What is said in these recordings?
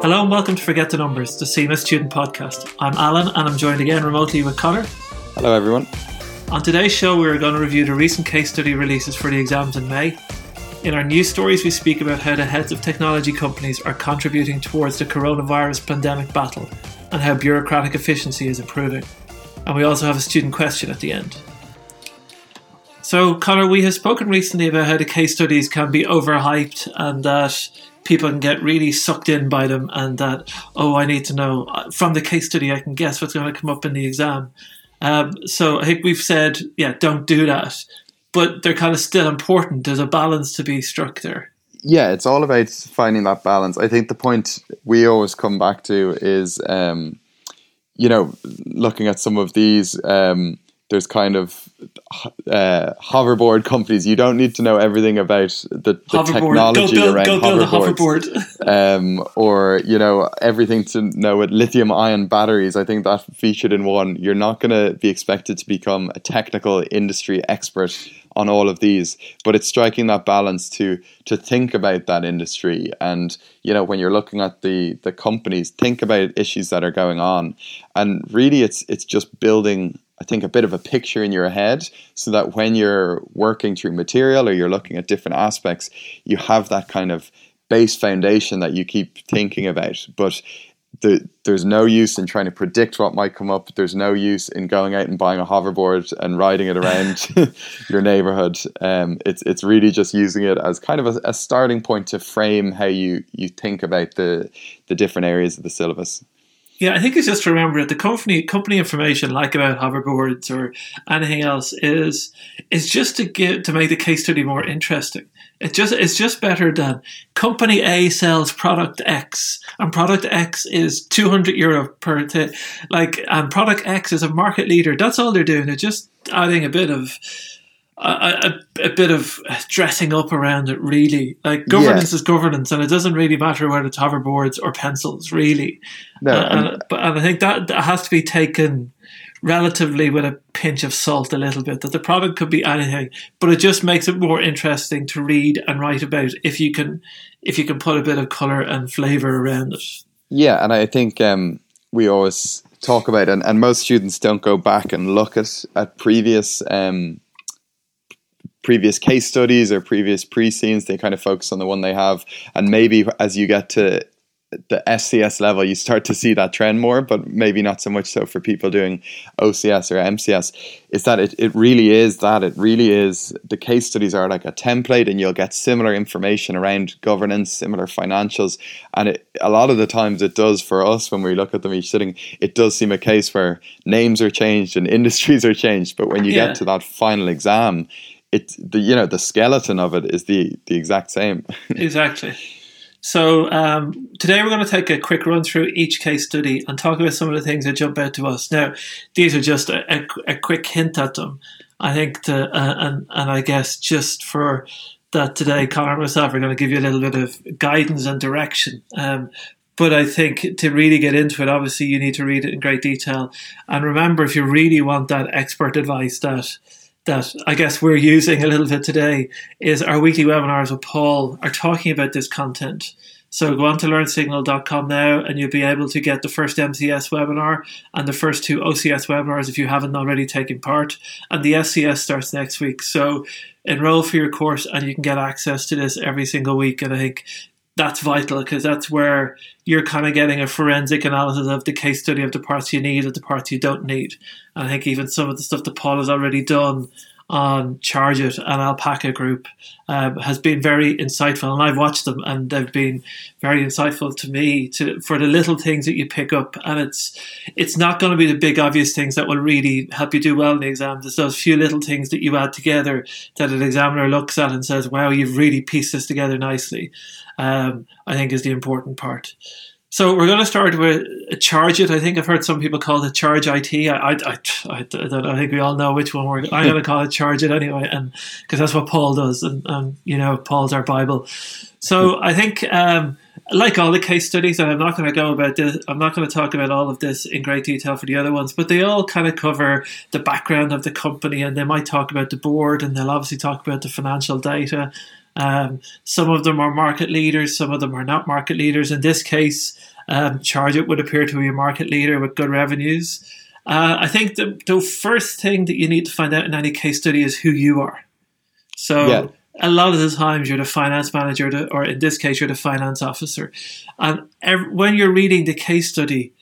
Hello and welcome to Forget the Numbers, the CIMA Student Podcast. I'm Alan and I'm joined again remotely with Connor. Hello, everyone. On today's show, we're going to review the recent case study releases for the exams in May. In our news stories, we speak about how the heads of technology companies are contributing towards the coronavirus pandemic battle and how bureaucratic efficiency is improving. And we also have a student question at the end. So, Connor, we have spoken recently about how the case studies can be overhyped and that people can get really sucked in by them, and that, oh, I need to know from the case study, I can guess what's going to come up in the exam. Um, so, I think we've said, yeah, don't do that. But they're kind of still important. There's a balance to be struck there. Yeah, it's all about finding that balance. I think the point we always come back to is, um, you know, looking at some of these. Um, there's kind of uh, hoverboard companies. You don't need to know everything about the, the technology go build, around go hoverboards, hoverboard. um, or you know everything to know with lithium-ion batteries. I think that featured in one. You're not going to be expected to become a technical industry expert on all of these, but it's striking that balance to to think about that industry and you know when you're looking at the the companies, think about issues that are going on, and really it's it's just building I think, a bit of a picture in your head so that when you're working through material or you're looking at different aspects, you have that kind of base foundation that you keep thinking about. But the, there's no use in trying to predict what might come up. There's no use in going out and buying a hoverboard and riding it around your neighborhood. Um, it's it's really just using it as kind of a, a starting point to frame how you you think about the the different areas of the syllabus. Yeah, I think it's just to remember that the company company information, like about hoverboards or anything else, is is just to get to make the case study more interesting. It just it's just better than company A sells product X and product X is two hundred euro per t- like and product X is a market leader. That's all they're doing. They're just adding a bit of a, a, a, bit of dressing up around it, really. Like governance yeah. is governance, and it doesn't really matter whether it's hoverboards or pencils, really. No, uh, and, but and I think that, that has to be taken relatively with a pinch of salt, a little bit. That the product could be anything, but it just makes it more interesting to read and write about if you can if you can put a bit of color and flavor around it. Yeah, and I think um, we always talk about, and, and most students don't go back and look at at previous. Um, previous case studies or previous pre-seens they kind of focus on the one they have and maybe as you get to the SCS level, you start to see that trend more, but maybe not so much so for people doing OCS or MCS. Is that it, it really is that it really is the case studies are like a template, and you'll get similar information around governance, similar financials, and it, a lot of the times it does for us when we look at them each sitting. It does seem a case where names are changed and industries are changed, but when you yeah. get to that final exam, it's the you know the skeleton of it is the the exact same. exactly. So um, today we're going to take a quick run through each case study and talk about some of the things that jump out to us. Now, these are just a, a, a quick hint at them. I think, uh, and and I guess just for that today, Connor and myself are going to give you a little bit of guidance and direction. Um, but I think to really get into it, obviously you need to read it in great detail. And remember, if you really want that expert advice that that I guess we're using a little bit today is our weekly webinars with Paul are talking about this content. So go on to learnsignal.com now and you'll be able to get the first MCS webinar and the first two OCS webinars if you haven't already taken part. And the SCS starts next week. So enroll for your course and you can get access to this every single week. And I think that's vital because that's where you're kind of getting a forensic analysis of the case study of the parts you need and the parts you don't need. And I think even some of the stuff that Paul has already done on Chargeit and Alpaca Group um, has been very insightful, and I've watched them, and they've been very insightful to me to for the little things that you pick up. And it's it's not going to be the big obvious things that will really help you do well in the exams. It's those few little things that you add together that an examiner looks at and says, "Wow, you've really pieced this together nicely." Um, I think is the important part. So we're going to start with charge it. I think I've heard some people call it Charge IT. I, I, I, I, I think we all know which one we're. I'm going to call it charge it anyway, and because that's what Paul does, and, and you know Paul's our Bible. So I think, um, like all the case studies, and I'm not going to go about this. I'm not going to talk about all of this in great detail for the other ones, but they all kind of cover the background of the company, and they might talk about the board, and they'll obviously talk about the financial data Um, some of them are market leaders, some of them are not market leaders. In this case, um, Chargeit would appear to be a market leader with good revenues. Uh, I think the, the first thing that you need to find out in any case study is who you are. So yeah. a lot of the times you're the finance manager, or in this case, you're the finance officer. And when you're reading the case study,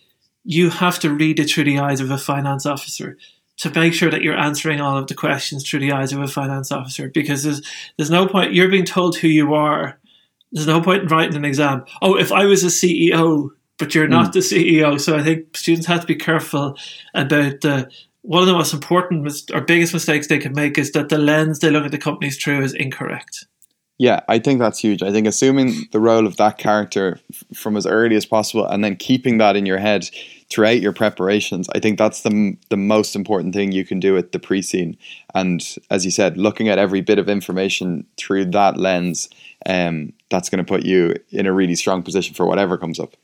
you have to read it through the eyes of a finance officer to make sure that you're answering all of the questions through the eyes of a finance officer because there's there's no point you're being told who you are there's no point in writing an exam oh if i was a ceo but you're not mm. the ceo so i think students have to be careful about the one of the most important or biggest mistakes they can make is that the lens they look at the companies through is incorrect yeah, I think that's huge. I think assuming the role of that character from as early as possible and then keeping that in your head throughout your preparations, I think that's the the most important thing you can do at the pre-seen. And as you said, looking at every bit of information through that lens, um, that's going to put you in a really strong position for whatever comes up.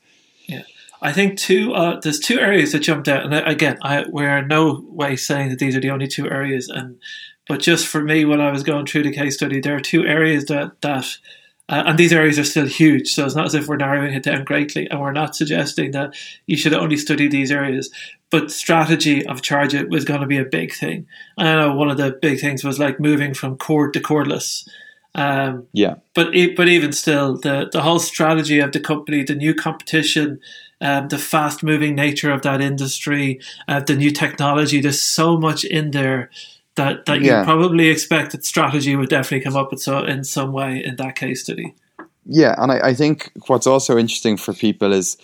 Yeah. I think two. Uh, there's two areas that jumped out, and again, I, we're in no way saying that these are the only two areas. And but just for me, when I was going through the case study, there are two areas that that uh, and these areas are still huge, so it's not as if we're narrowing it down greatly, and we're not suggesting that you should only study these areas. But strategy of Chargeit was going to be a big thing. And I know one of the big things was like moving from cord to cordless. Um, yeah. But but even still, the the whole strategy of the company, the new competition, um, the fast moving nature of that industry, uh, the new technology. There's so much in there that that yeah. you probably expect that strategy would definitely come up with so in some way in that case study. Yeah, and I, I think what's also interesting for people is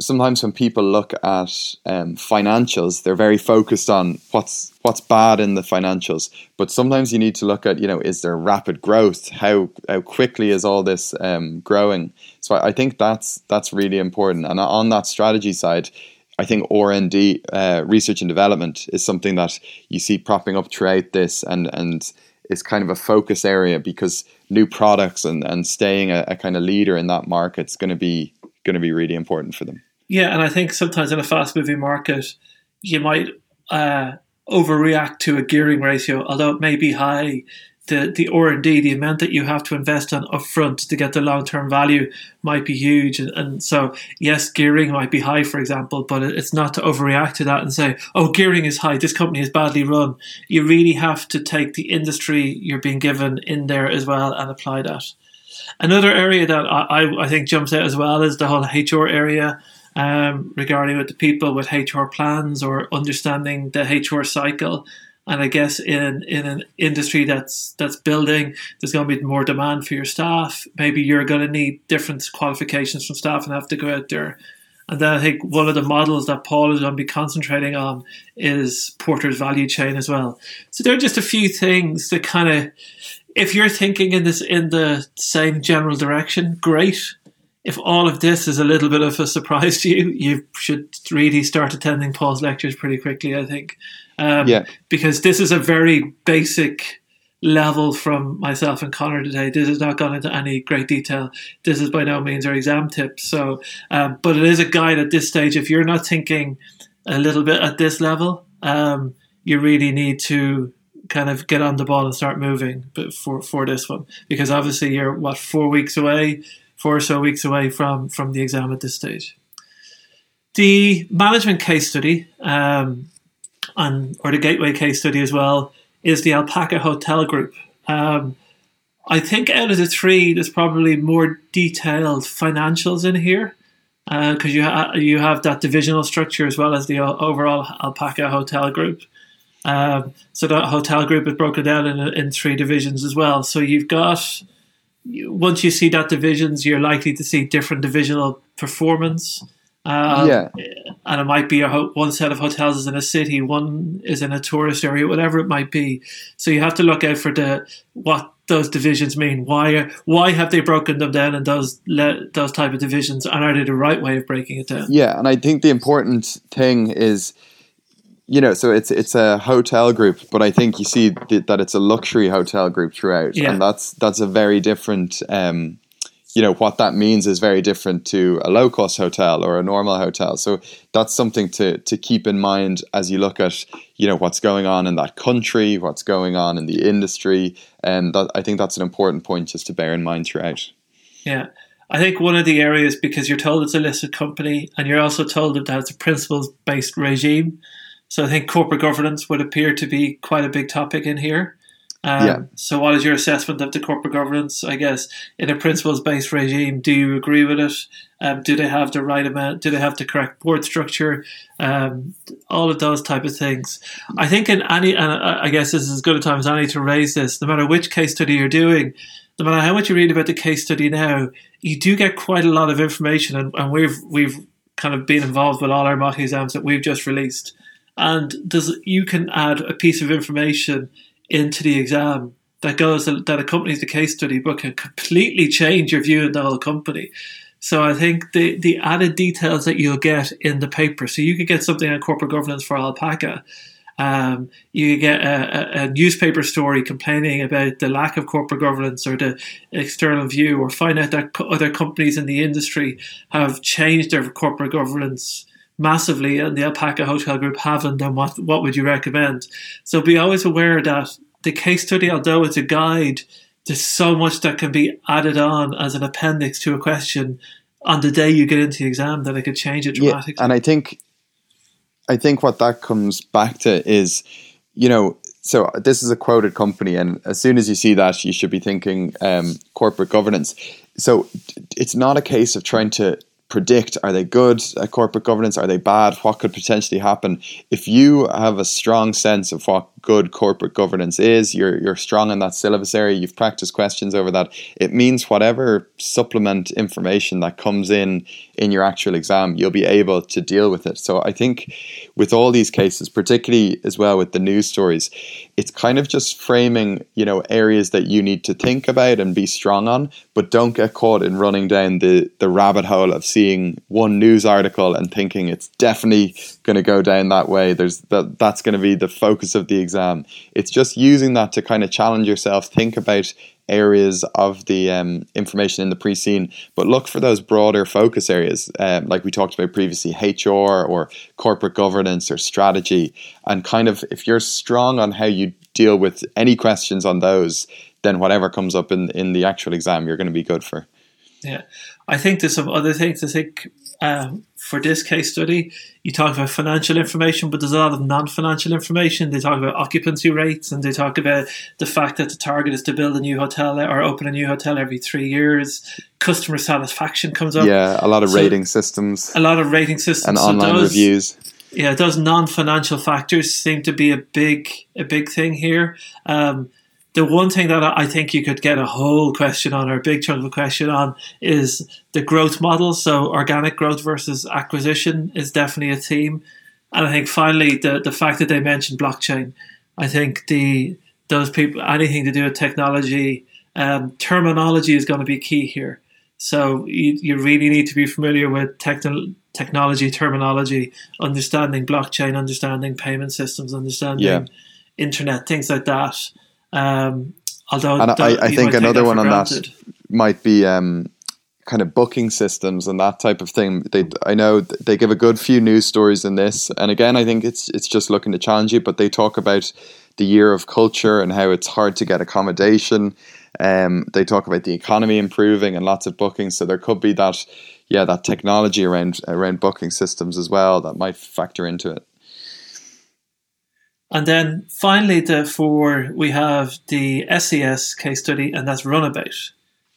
sometimes when people look at um, financials, they're very focused on what's what's bad in the financials. But sometimes you need to look at you know is there rapid growth? How how quickly is all this um, growing? So I, I think that's that's really important. And on that strategy side, I think R and D, uh, research and development, is something that you see propping up throughout this, and and is kind of a focus area because new products and and staying a, a kind of leader in that market is going to be going to be really important for them. Yeah, and I think sometimes in a fast moving market, you might uh, overreact to a gearing ratio, although it may be high the the R and D, the amount that you have to invest on upfront to get the long term value might be huge, and, and, so yes, gearing might be high, for example, but it's not to overreact to that and say, oh, gearing is high, this company is badly run. You really have to take the industry you're being given in there as well and apply that. Another area that I, I think jumps out as well is the whole HR area. Um, regarding with the people with HR plans or understanding the HR cycle and I guess in in an industry that's that's building, there's going to be more demand for your staff. Maybe you're going to need different qualifications from staff and have to go out there. And then I think one of the models that Paul is going to be concentrating on is Porter's value chain as well. So there are just a few things that kind of, if you're thinking in this in the same general direction, great. If all of this is a little bit of a surprise to you, you should really start attending Paul's lectures pretty quickly. I think um, yeah. Because this is a very basic level from myself and Connor today. This has not gone into any great detail. This is by no means our exam tips. So, um, but it is a guide at this stage. If you're not thinking a little bit at this level, um, you really need to kind of get on the ball and start moving for for this one because obviously you're what four weeks away, four or so weeks away from from the exam at this stage. The management case study. Um, and or the Gateway case study as well is the Alpaca Hotel Group. Um, I think out of the three, there's probably more detailed financials in here because uh, you ha- you have that divisional structure as well as the overall Alpaca Hotel Group. Um, so that hotel group is broken down in, in three divisions as well. So you've got once you see that divisions, you're likely to see different divisional performance. Um, yeah, and it might be a ho- one set of hotels is in a city, one is in a tourist area, whatever it might be. So you have to look out for the what those divisions mean. Why why have they broken them down in those le- those type of divisions, and are they the right way of breaking it down? Yeah, and I think the important thing is. You know, so it's it's a hotel group, but I think you see th- that it's a luxury hotel group throughout, yeah. and that's that's a very different um, you know what that means is very different to a low cost hotel or a normal hotel. So that's something to to keep in mind as you look at you know what's going on in that country, what's going on in the industry, and that, I think that's an important point just to bear in mind throughout. Yeah. I think one of the areas because you're told it's a listed company and you're also told that it's a principles based regime. So I think corporate governance would appear to be quite a big topic in here. Um, yeah. So, what is your assessment of the corporate governance? I guess in a principles-based regime, do you agree with it? Um, do they have the right amount? Do they have the correct board structure? Um, all of those type of things. I think in any, and I guess this is as good a time as any to raise this. No matter which case study you're doing, no matter how much you read about the case study now, you do get quite a lot of information, and, and we've we've kind of been involved with all our mock exams that we've just released. And you can add a piece of information into the exam that goes that accompanies the case study but can completely change your view of the whole company. So I think the the added details that you'll get in the paper. So you could get something on corporate governance for Alpaca. Um, you get a, a, newspaper story complaining about the lack of corporate governance or the external view, or find out that other companies in the industry have changed their corporate governance massively and the Alpaca Hotel Group haven't, then what, what would you recommend? So be always aware that the case study, although it's a guide, there's so much that can be added on as an appendix to a question on the day you get into the exam that it could change it dramatically. Yeah, and I think I think what that comes back to is, you know, so this is a quoted company, and as soon as you see that, you should be thinking um, corporate governance. So it's not a case of trying to predict are they good at corporate governance? Are they bad? What could potentially happen? If you have a strong sense of what good corporate governance is you're you're strong in that syllabus area you've practiced questions over that it means whatever supplement information that comes in in your actual exam you'll be able to deal with it. So i think with all these cases particularly as well with the news stories it's kind of just framing you know areas that you need to think about and be strong on but don't get caught in running down the the rabbit hole of seeing one news article and thinking it's definitely going to go down that way. There's that that's going to be the focus of the exam. It's just using that to kind of challenge yourself, think about areas of the um, information in the pre-seen, but look for those broader focus areas, um, like we talked about previously, HR or corporate governance or strategy, and kind of if you're strong on how you deal with any questions on those, then whatever comes up in in the actual exam, you're going to be good for. Yeah, I think there's some other things. I think um, for this case study, you talk about financial information, but there's a lot of non-financial information. They talk about occupancy rates, and they talk about the fact that the target is to build a new hotel or open a new hotel every three years. Customer satisfaction comes up. Yeah, a lot of so rating systems. A lot of rating systems and so online those, reviews. Yeah, those non-financial factors seem to be a big a big thing here. Um, the one thing that I think you could get a whole question on or a big chunk of a question on is the growth model. So organic growth versus acquisition is definitely a theme. And I think finally the, the fact that they mentioned blockchain, I think the those people anything to do with technology, um, terminology is going to be key here. So you, you really need to be familiar with techno- technology terminology, understanding blockchain, understanding payment systems, understanding yeah. internet, things like that. Um, although, and I, I think another one on granted. that might be um, kind of booking systems and that type of thing. They, I know they give a good few news stories in this, and again, I think it's it's just looking to challenge you. But they talk about the year of culture and how it's hard to get accommodation. Um, they talk about the economy improving and lots of bookings. So there could be that, yeah, that technology around around booking systems as well that might factor into it. And then finally, the four, we have the SCS case study, and that's Runabout.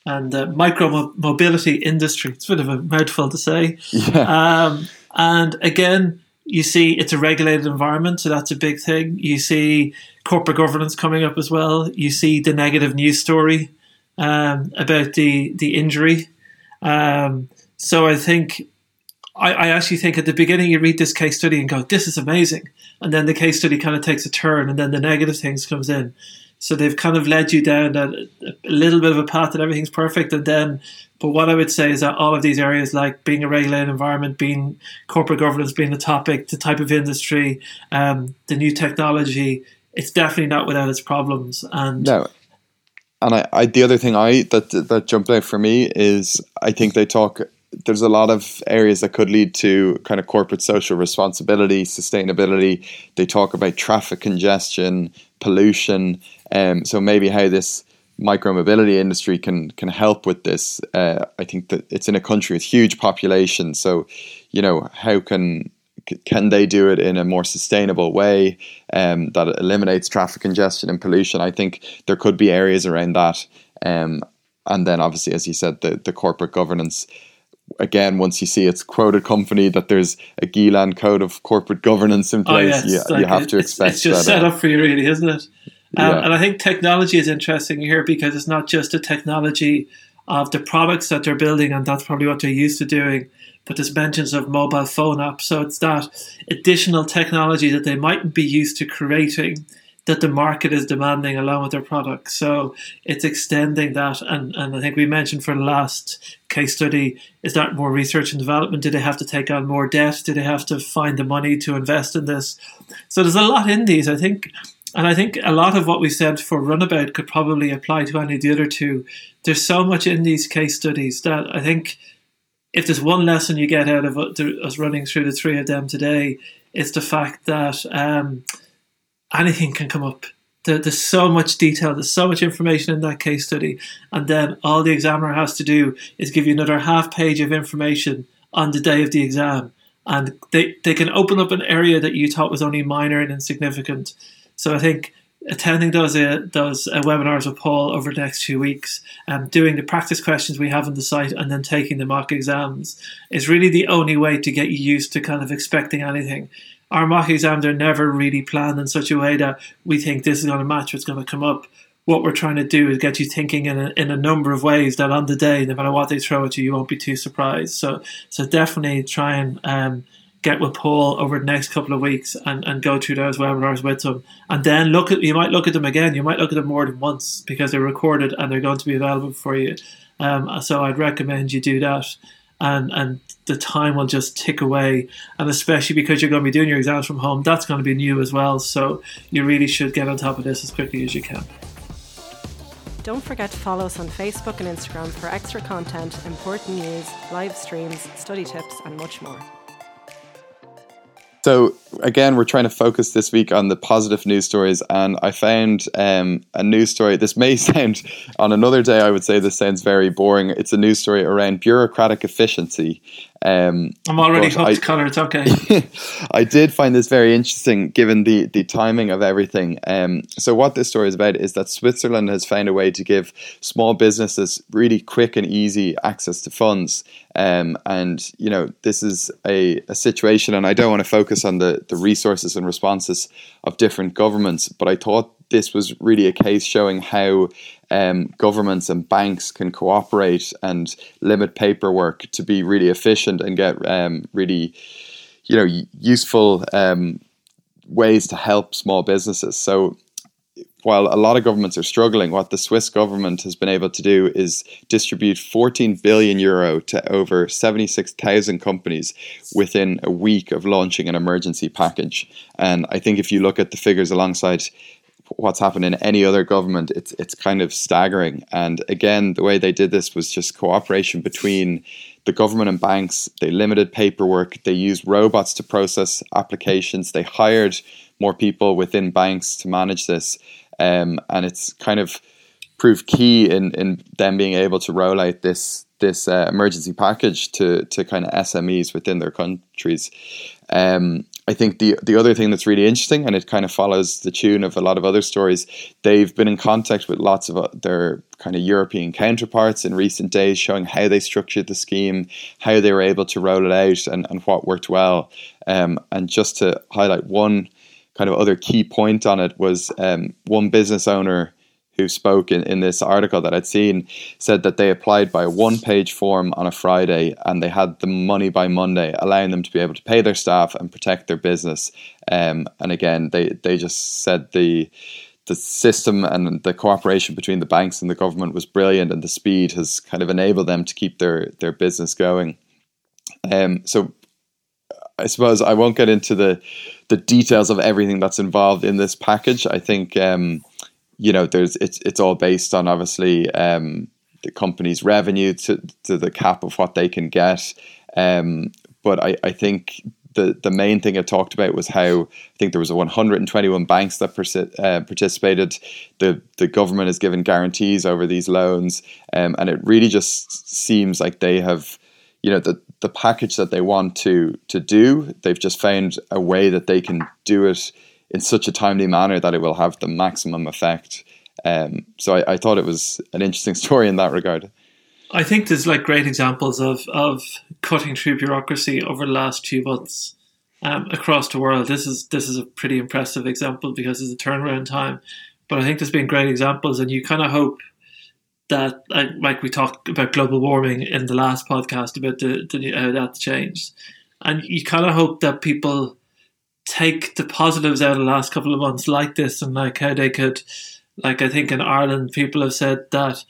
And the micro mobility industry. It's a bit of a mouthful to say. Yeah. Um, and again, you see it's a regulated environment, so that's a big thing. You see corporate governance coming up as well. You see the negative news story um, about the the injury. Um, so I think I, I, actually think at the beginning you read this case study and go, "This is amazing," and then the case study kind of takes a turn, and then the negative things comes in. So they've kind of led you down a, little bit of a path that everything's perfect, and then. But what I would say is that all of these areas, like being a regulated environment, being corporate governance, being the topic, the type of industry, um, the new technology, it's definitely not without its problems. And no, and I, I, the other thing I that that jumped out for me is I think they talk. There's a lot of areas that could lead to kind of corporate social responsibility, sustainability. They talk about traffic congestion, pollution, um, so maybe how this micromobility industry can can help with this. Uh, I think that it's in a country with huge population, so you know how can can they do it in a more sustainable way um, that eliminates traffic congestion and pollution? I think there could be areas around that, um, and then obviously, as you said, the the corporate governance. Again, once you see it's quoted company that there's a Gielan code of corporate governance in place, oh, yeah, you, like, you, have to expect. It's just that, set uh, up for you, really, isn't it? Um, yeah. And I think technology is interesting here because it's not just a technology of the products that they're building, and that's probably what they're used to doing. But there's mentions of mobile phone apps, so it's that additional technology that they mightn't be used to creating that the market is demanding along with their products. So it's extending that, and, and I think we mentioned for the last case study is that more research and development? Do they have to take on more debt? Do they have to find the money to invest in this? So there's a lot in these. I think and I think a lot of what we said for Runabout could probably apply to any of the other two. There's so much in these case studies that I think if there's one lesson you get out of us running through the three of them today, it's the fact that um, anything can come up. There's so much detail, there's so much information in that case study, and then all the examiner has to do is give you another half page of information on the day of the exam, and they, they can open up an area that you thought was only minor and insignificant so I think attending those uh, those uh, webinars with Paul over the next two weeks, um, doing the practice questions we have on the site, and then taking the mock exams is really the only way to get you used to kind of expecting anything. Our mock exams are never really planned in such a way that we think this is going to match what's going to come up. What we're trying to do is get you thinking in a, in a number of ways that on the day, no matter what they throw at you, you won't be too surprised. So so definitely try and um, get with Paul over the next couple of weeks and, and go through those webinars with him. And then look at you might look at them again. You might look at them more than once because they're recorded and they're going to be available for you. Um, so I'd recommend you do that. And and the time will just tick away. And especially because you're going to be doing your exams from home, that's going to be new as well. So you really should get on top of this as quickly as you can. Don't forget to follow us on Facebook and Instagram for extra content, important news, live streams, study tips, and much more. So again, we're trying to focus this week on the positive news stories, and I found um, a news story. This may sound on another day, I would say this sounds very boring. It's a news story around bureaucratic efficiency. Um, I'm already hooked, I, Connor. It's okay. I did find this very interesting, given the the timing of everything. Um, so what this story is about is that Switzerland has found a way to give small businesses really quick and easy access to funds. Um, and you know this is a, a situation, and I don't want to focus on the the resources and responses of different governments, but I thought this was really a case showing how um, governments and banks can cooperate and limit paperwork to be really efficient and get um, really, you know, useful um, ways to help small businesses. So while a lot of governments are struggling, what the Swiss government has been able to do is distribute 14 billion euro to over 76,000 companies within a week of launching an emergency package. And I think if you look at the figures alongside what's happened in any other government, it's it's kind of staggering. And again, the way they did this was just cooperation between the government and banks. They limited paperwork. They used robots to process applications. They hired more people within banks to manage this um, and it's kind of proved key in in them being able to roll out this this uh, emergency package to to kind of SMEs within their countries. Um, I think the the other thing that's really interesting, and it kind of follows the tune of a lot of other stories. They've been in contact with lots of uh, their kind of European counterparts in recent days, showing how they structured the scheme, how they were able to roll it out, and, and what worked well. Um, and just to highlight one kind of other key point on it was um, one business owner who spoke in, in this article that I'd seen said that they applied by a one page form on a Friday and they had the money by Monday, allowing them to be able to pay their staff and protect their business. Um, and again, they, they just said the the system and the cooperation between the banks and the government was brilliant, and the speed has kind of enabled them to keep their their business going. Um, so I suppose I won't get into the the details of everything that's involved in this package. I think um, you know, there's it's it's all based on obviously um, the company's revenue to to the cap of what they can get. Um, but I, I think the, the main thing I talked about was how I think there was 121 banks that persi- uh, participated. The the government has given guarantees over these loans, um, and it really just seems like they have, you know, the the package that they want to to do. They've just found a way that they can do it in such a timely manner that it will have the maximum effect. Um, so I, I thought it was an interesting story in that regard. I think there's like great examples of of cutting through bureaucracy over the last few months um, across the world. This is this is a pretty impressive example because it's a turnaround time. But I think there's been great examples, and you kind of hope that, like, we talked about global warming in the last podcast about the, the how that's changed, and you kind of hope that people take the positives out of the last couple of months, like this, and like how they could, like I think in Ireland, people have said that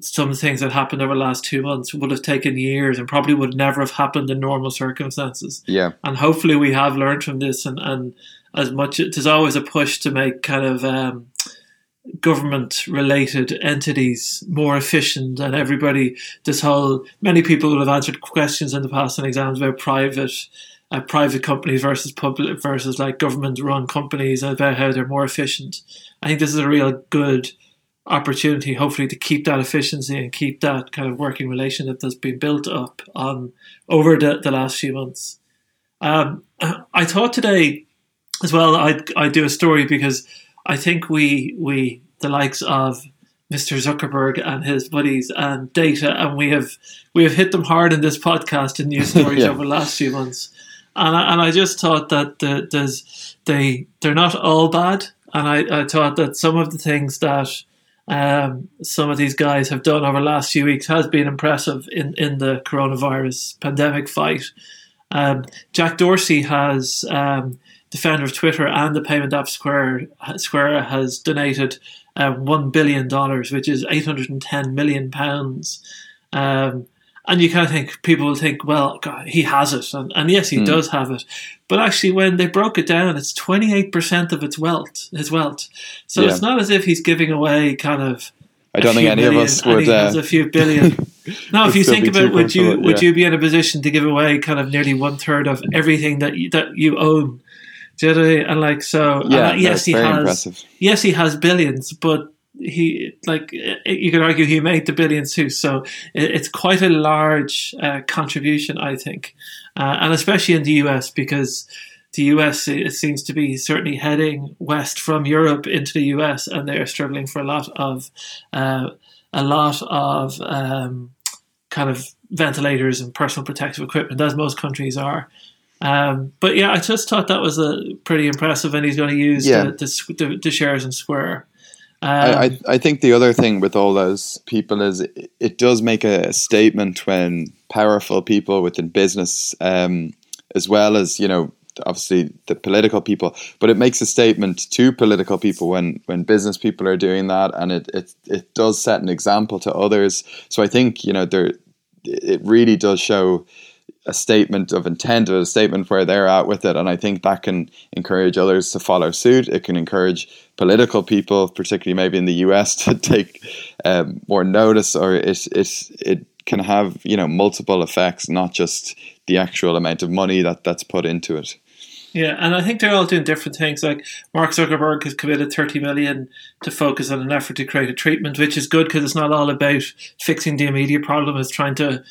some things that happened over the last two months would have taken years and probably would never have happened in normal circumstances. Yeah. And hopefully we have learned from this and, and as much there's always a push to make kind of um, government related entities more efficient and everybody this whole many people will have answered questions in the past in exams about private uh, private companies versus public versus like government run companies about how they're more efficient. I think this is a real good opportunity, hopefully, to keep that efficiency and keep that kind of working relationship that's been built up on over the, the last few months. Um, I thought today as well I'd, I'd do a story because I think we we the likes of Mr. Zuckerberg and his buddies and data, and we have we have hit them hard in this podcast in news stories yeah. over the last few months. And I, and I just thought that the, there's they they're not all bad, and I, I thought that some of the things that um, some of these guys have done over the last few weeks has been impressive in, in the coronavirus pandemic fight. Um, Jack Dorsey has, um, the founder of Twitter and the payment app Square, Square has donated uh, $1 billion, which is 810 million pounds. Um, and you kind of think people will think, well, God, he has it, and, and yes, he mm. does have it. But actually, when they broke it down, it's twenty eight percent of its wealth, his wealth. So yeah. it's not as if he's giving away kind of. I don't think any million, of us would. Uh, a few billion. now, if you think about, would you would you be in a position to give away kind of nearly one third of everything that you, that you own? Do you know I mean? And like so, yeah, uh, yes, he has. Impressive. Yes, he has billions, but he like you could argue he made the billions too. So it's quite a large uh, contribution, I think, uh, and especially in the US because the US it seems to be certainly heading west from Europe into the US, and they're struggling for a lot of uh, a lot of um, kind of ventilators and personal protective equipment, as most countries are. Um, but yeah, I just thought that was a pretty impressive, and he's going to use yeah. the, the, the, shares in Square. Um, I, I think the other thing with all those people is it, it does make a statement when powerful people within business, um, as well as you know, obviously the political people, but it makes a statement to political people when when business people are doing that, and it it it does set an example to others. So I think you know there, it really does show a statement of intent or a statement where they're at with it. And I think that can encourage others to follow suit. It can encourage political people, particularly maybe in the US, to take um, more notice or it, it, it can have, you know, multiple effects, not just the actual amount of money that, that's put into it. Yeah, and I think they're all doing different things. Like Mark Zuckerberg has committed 30 million to focus on an effort to create a treatment, which is good because it's not all about fixing the immediate problem. It's trying to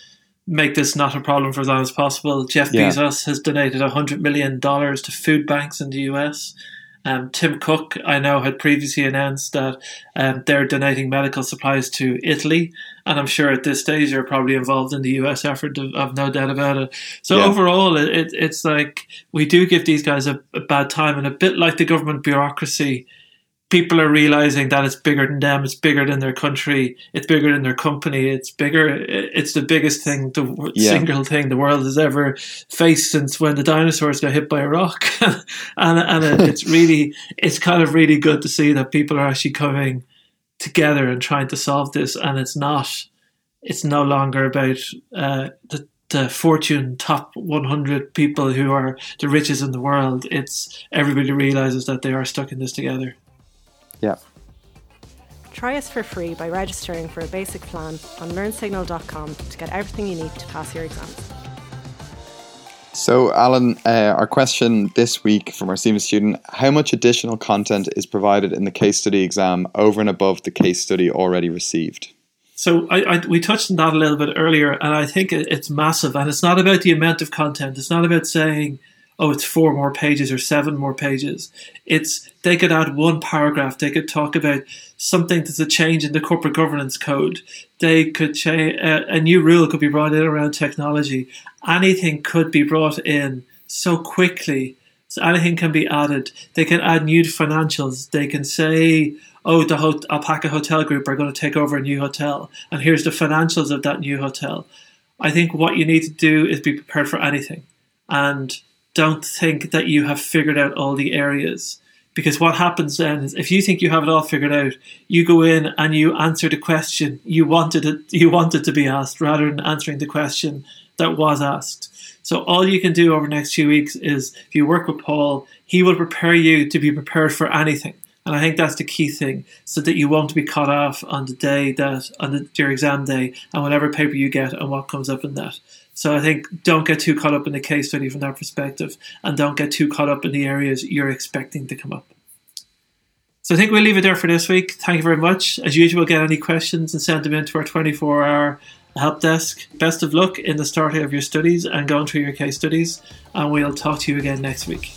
make this not a problem for as long as possible. Jeff yeah. Bezos has donated $100 million to food banks in the US. Um, Tim Cook, I know, had previously announced that um, they're donating medical supplies to Italy, and I'm sure at this stage you're probably involved in the US effort. I've no doubt about it. So yeah. overall, it, it's like we do give these guys a, a bad time, and a bit like the government bureaucracy people are realizing that it's bigger than them, it's bigger than their country, it's bigger than their company, it's bigger, it's the biggest thing, the yeah. single thing the world has ever faced since when the dinosaurs got hit by a rock. and and it's really, it's kind of really good to see that people are actually coming together and trying to solve this, and it's not, it's no longer about uh, the the fortune top 100 people who are the richest in the world it's everybody realizes that they are stuck in this together yeah. Try us for free by registering for a basic plan on learnsignal.com to get everything you need to pass your exams. So, Alan, uh, our question this week from our CIMA student How much additional content is provided in the case study exam over and above the case study already received? So, I, I, we touched on that a little bit earlier, and I think it's massive. And it's not about the amount of content, it's not about saying, oh, it's four more pages or seven more pages. It's they could add one paragraph. They could talk about something that's a change in the corporate governance code. They could change a, a new rule could be brought in around technology. Anything could be brought in so quickly. So anything can be added. They can add new financials. They can say, oh, the Alpaca Hotel Group are going to take over a new hotel, and here's the financials of that new hotel. I think what you need to do is be prepared for anything. And don't think that you have figured out all the areas. Because what happens then is if you think you have it all figured out, you go in and you answer the question you wanted it you wanted to be asked rather than answering the question that was asked. So all you can do over the next few weeks is if you work with Paul, he will prepare you to be prepared for anything. And I think that's the key thing, so that you won't be caught off on the day that on the, your exam day and whatever paper you get and what comes up in that. So I think don't get too caught up in the case study from that perspective, and don't get too caught up in the areas you're expecting to come up. So I think we'll leave it there for this week. Thank you very much. As usual, get any questions and send them into our 24 hour help desk. Best of luck in the starting of your studies and going through your case studies, and we'll talk to you again next week.